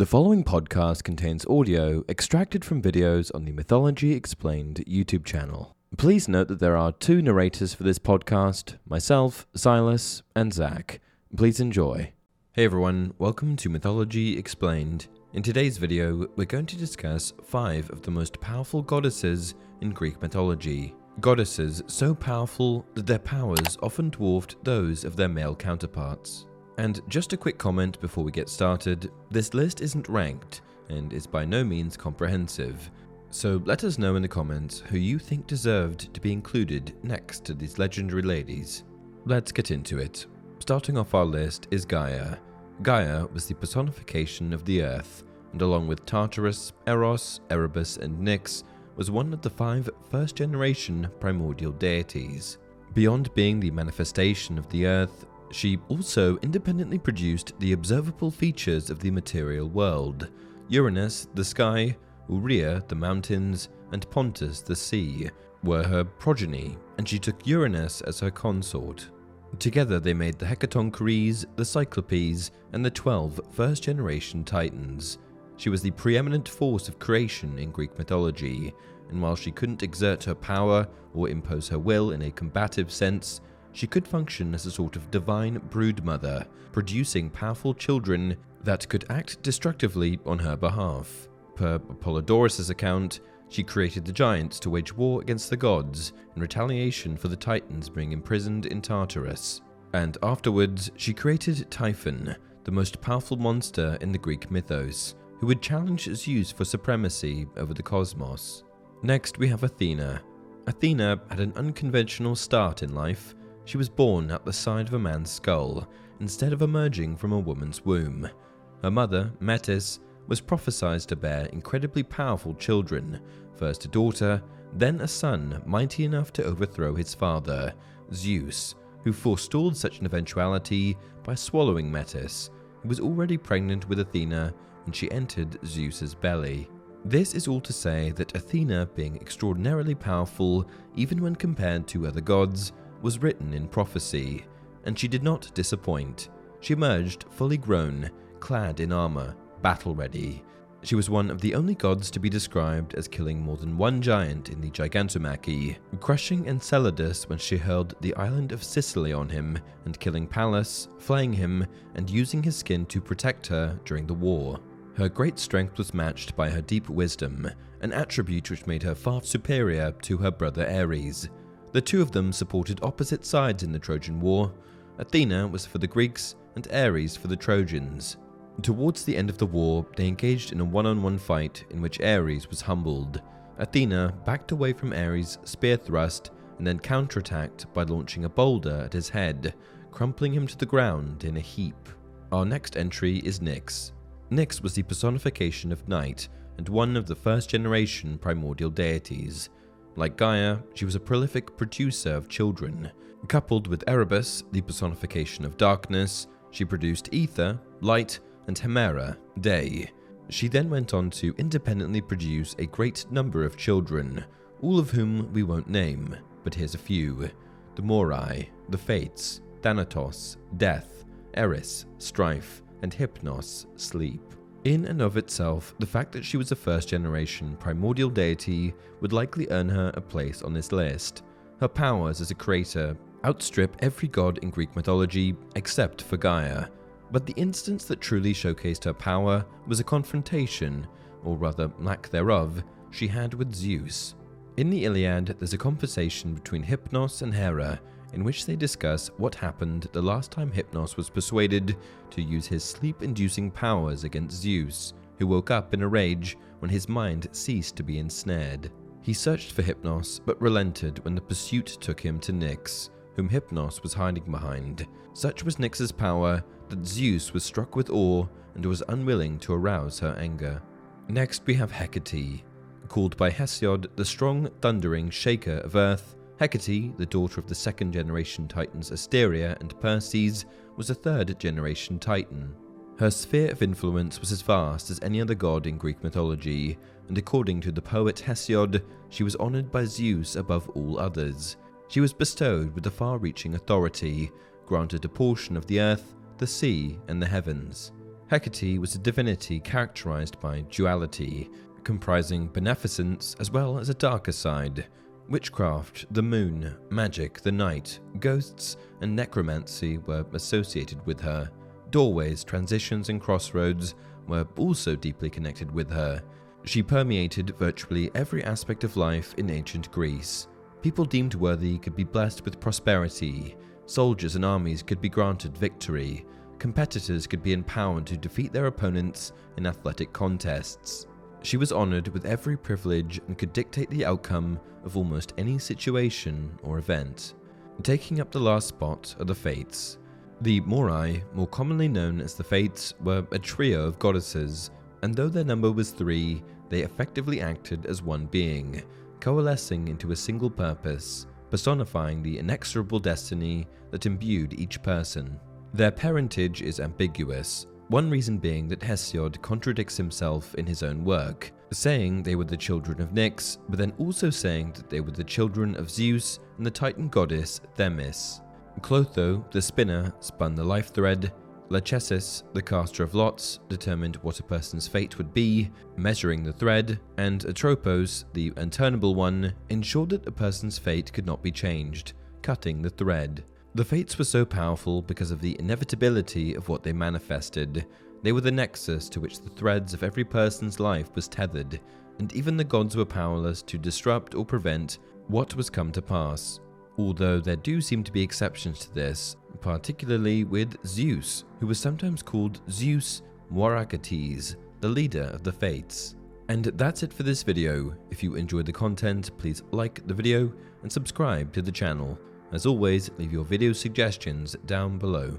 The following podcast contains audio extracted from videos on the Mythology Explained YouTube channel. Please note that there are two narrators for this podcast myself, Silas, and Zach. Please enjoy. Hey everyone, welcome to Mythology Explained. In today's video, we're going to discuss five of the most powerful goddesses in Greek mythology. Goddesses so powerful that their powers often dwarfed those of their male counterparts. And just a quick comment before we get started this list isn't ranked and is by no means comprehensive. So let us know in the comments who you think deserved to be included next to these legendary ladies. Let's get into it. Starting off our list is Gaia. Gaia was the personification of the earth, and along with Tartarus, Eros, Erebus, and Nyx, was one of the five first generation primordial deities. Beyond being the manifestation of the earth, she also independently produced the observable features of the material world Uranus, the sky, Ourea, the mountains, and Pontus, the sea, were her progeny, and she took Uranus as her consort. Together they made the Hecatonchires, the Cyclopes, and the twelve first generation Titans. She was the preeminent force of creation in Greek mythology, and while she couldn't exert her power or impose her will in a combative sense, she could function as a sort of divine broodmother, producing powerful children that could act destructively on her behalf. Per Apollodorus' account, she created the giants to wage war against the gods in retaliation for the Titans being imprisoned in Tartarus. And afterwards, she created Typhon, the most powerful monster in the Greek mythos, who would challenge Zeus for supremacy over the cosmos. Next, we have Athena. Athena had an unconventional start in life she was born at the side of a man's skull instead of emerging from a woman's womb. Her mother, Metis, was prophesied to bear incredibly powerful children, first a daughter, then a son mighty enough to overthrow his father, Zeus, who forestalled such an eventuality by swallowing Metis, who was already pregnant with Athena when she entered Zeus's belly. This is all to say that Athena, being extraordinarily powerful even when compared to other gods, was written in prophecy, and she did not disappoint. She emerged fully grown, clad in armor, battle ready. She was one of the only gods to be described as killing more than one giant in the Gigantomachy, crushing Enceladus when she hurled the island of Sicily on him, and killing Pallas, flaying him, and using his skin to protect her during the war. Her great strength was matched by her deep wisdom, an attribute which made her far superior to her brother Ares. The two of them supported opposite sides in the Trojan War. Athena was for the Greeks and Ares for the Trojans. Towards the end of the war, they engaged in a one on one fight in which Ares was humbled. Athena backed away from Ares' spear thrust and then counterattacked by launching a boulder at his head, crumpling him to the ground in a heap. Our next entry is Nyx. Nyx was the personification of night and one of the first generation primordial deities. Like Gaia, she was a prolific producer of children. Coupled with Erebus, the personification of darkness, she produced Ether, light, and Hemera, day. She then went on to independently produce a great number of children, all of whom we won't name, but here's a few the Moirai, the Fates, Thanatos, Death, Eris, Strife, and Hypnos, Sleep. In and of itself, the fact that she was a first generation primordial deity would likely earn her a place on this list. Her powers as a creator outstrip every god in Greek mythology except for Gaia, but the instance that truly showcased her power was a confrontation, or rather lack thereof, she had with Zeus. In the Iliad, there's a conversation between Hypnos and Hera in which they discuss what happened the last time Hypnos was persuaded to use his sleep inducing powers against Zeus, who woke up in a rage when his mind ceased to be ensnared. He searched for Hypnos, but relented when the pursuit took him to Nyx, whom Hypnos was hiding behind. Such was Nyx's power that Zeus was struck with awe and was unwilling to arouse her anger. Next, we have Hecate. Called by Hesiod the strong, thundering shaker of earth, Hecate, the daughter of the second generation titans Asteria and Perses, was a third generation titan. Her sphere of influence was as vast as any other god in Greek mythology, and according to the poet Hesiod, she was honoured by Zeus above all others. She was bestowed with a far reaching authority, granted a portion of the earth, the sea, and the heavens. Hecate was a divinity characterized by duality, comprising beneficence as well as a darker side. Witchcraft, the moon, magic, the night, ghosts, and necromancy were associated with her. Doorways, transitions, and crossroads were also deeply connected with her. She permeated virtually every aspect of life in ancient Greece. People deemed worthy could be blessed with prosperity, soldiers and armies could be granted victory, competitors could be empowered to defeat their opponents in athletic contests. She was honoured with every privilege and could dictate the outcome of almost any situation or event. Taking up the last spot are the Fates. The Moirai, more commonly known as the Fates, were a trio of goddesses, and though their number was three, they effectively acted as one being, coalescing into a single purpose, personifying the inexorable destiny that imbued each person. Their parentage is ambiguous, one reason being that Hesiod contradicts himself in his own work, saying they were the children of Nyx, but then also saying that they were the children of Zeus and the Titan goddess Themis. Clotho, the spinner, spun the life thread, Lachesis, the caster of lots, determined what a person's fate would be, measuring the thread, and Atropos, the unturnable one, ensured that a person's fate could not be changed, cutting the thread. The fates were so powerful because of the inevitability of what they manifested. They were the nexus to which the threads of every person's life was tethered, and even the gods were powerless to disrupt or prevent what was come to pass. Although there do seem to be exceptions to this, particularly with Zeus, who was sometimes called Zeus Moiragetes, the leader of the Fates. And that's it for this video. If you enjoyed the content, please like the video and subscribe to the channel. As always, leave your video suggestions down below.